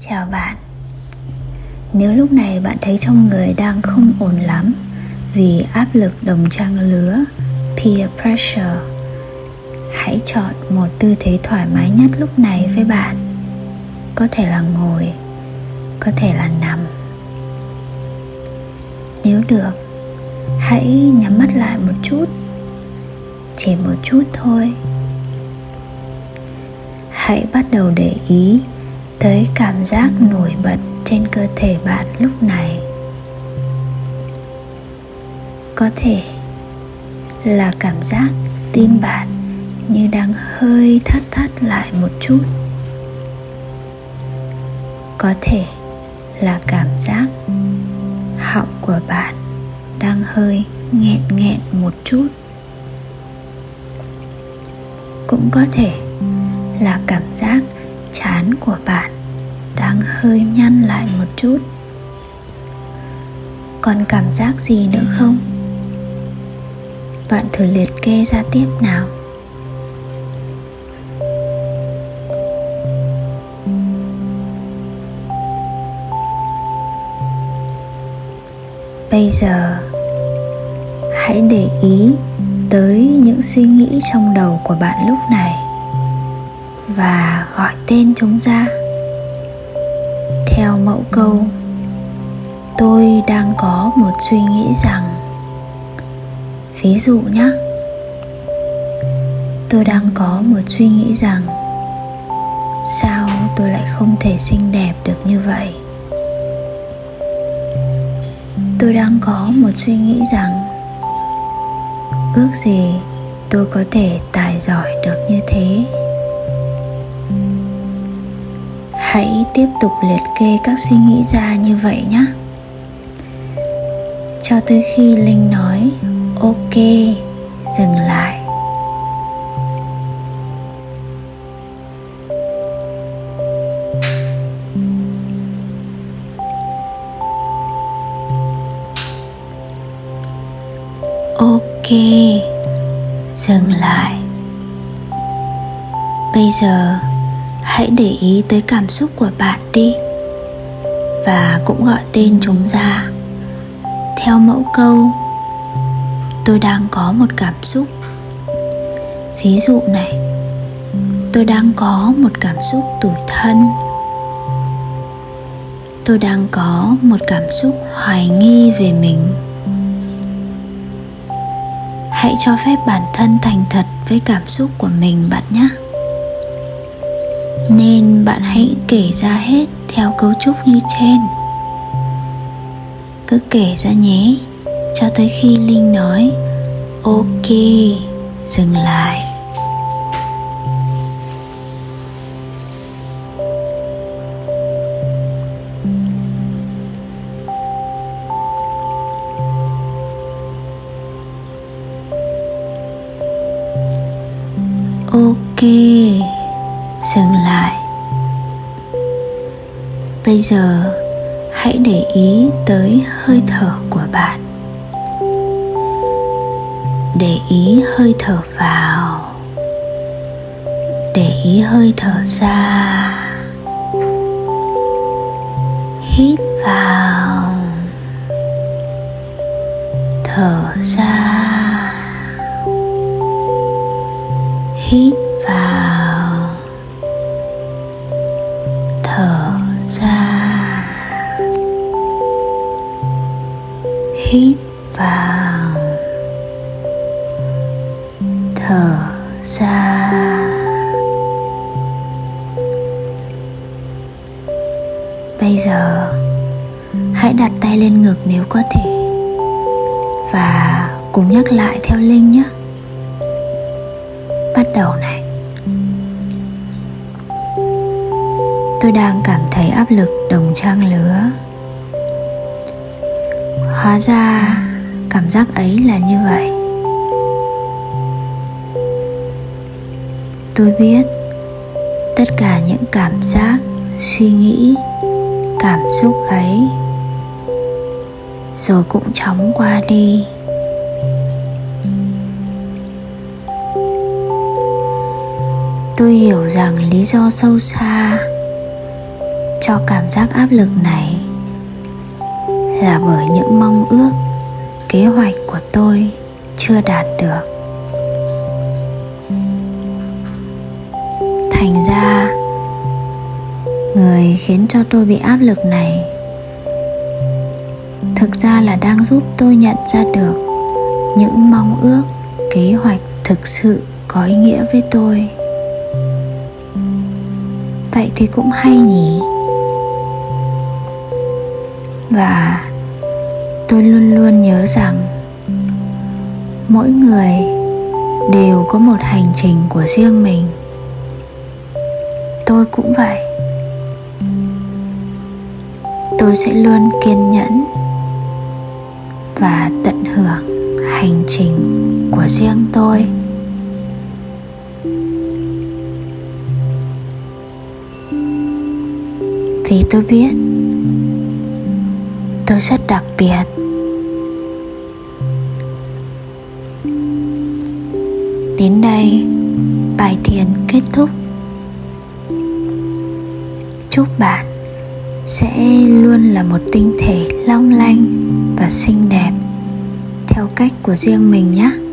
chào bạn. Nếu lúc này bạn thấy trong người đang không ổn lắm vì áp lực đồng trang lứa, peer pressure, hãy chọn một tư thế thoải mái nhất lúc này với bạn. Có thể là ngồi, có thể là nằm. Nếu được, hãy nhắm mắt lại một chút, chỉ một chút thôi. Hãy bắt đầu để ý tới cảm giác nổi bật trên cơ thể bạn lúc này. Có thể là cảm giác tim bạn như đang hơi thắt thắt lại một chút. Có thể là cảm giác họng của bạn đang hơi nghẹn nghẹn một chút. Cũng có thể là cảm giác chán của bạn đang hơi nhăn lại một chút. Còn cảm giác gì nữa không? Bạn thử liệt kê ra tiếp nào. Bây giờ, hãy để ý tới những suy nghĩ trong đầu của bạn lúc này và gọi tên chúng ra. Theo mẫu câu, tôi đang có một suy nghĩ rằng, ví dụ nhé tôi đang có một suy nghĩ rằng, sao tôi lại không thể xinh đẹp được như vậy? Tôi đang có một suy nghĩ rằng, ước gì tôi có thể tài giỏi được như thế. Hãy tiếp tục liệt kê các suy nghĩ ra như vậy nhé. Cho tới khi linh nói, ok, dừng lại. Ok, dừng lại. Bây giờ hãy để ý tới cảm xúc của bạn đi. Và cũng gọi tên chúng ra. Theo mẫu câu, tôi đang có một cảm xúc. Ví dụ này, tôi đang có một cảm xúc tủi thân. Tôi đang có một cảm xúc hoài nghi về mình. Hãy cho phép bản thân thành thật với cảm xúc của mình, bạn nhé nên bạn hãy kể ra hết theo cấu trúc như trên. Cứ kể ra nhé, cho tới khi linh nói, ok, dừng lại. Ok dừng lại. Bây giờ, hãy để ý tới hơi thở của bạn. Để ý hơi thở vào. Để ý hơi thở ra. Hít vào. Thở ra. Hít hít vào. Thở ra. Bây giờ, hãy đặt tay lên ngực nếu có thể. Và cùng nhắc lại theo linh nhé. Bắt đầu này. Tôi đang cảm thấy áp lực đồng trang lứa hóa ra cảm giác ấy là như vậy. Tôi biết tất cả những cảm giác, suy nghĩ, cảm xúc ấy rồi cũng chóng qua đi. Tôi hiểu rằng lý do sâu xa cho cảm giác áp lực này là bởi những mong ước kế hoạch của tôi chưa đạt được. Thành ra, người khiến cho tôi bị áp lực này thực ra là đang giúp tôi nhận ra được những mong ước kế hoạch thực sự có ý nghĩa với tôi. Vậy thì cũng hay nhỉ? Và tôi luôn luôn nhớ rằng mỗi người đều có một hành trình của riêng mình. Tôi cũng vậy. Tôi sẽ luôn kiên nhẫn và tận hưởng hành trình của riêng tôi. Vì tôi biết tôi rất đặc biệt. Đến đây, bài thiền kết thúc. Chúc bạn sẽ luôn là một tinh thể long lanh và xinh đẹp theo cách của riêng mình nhé.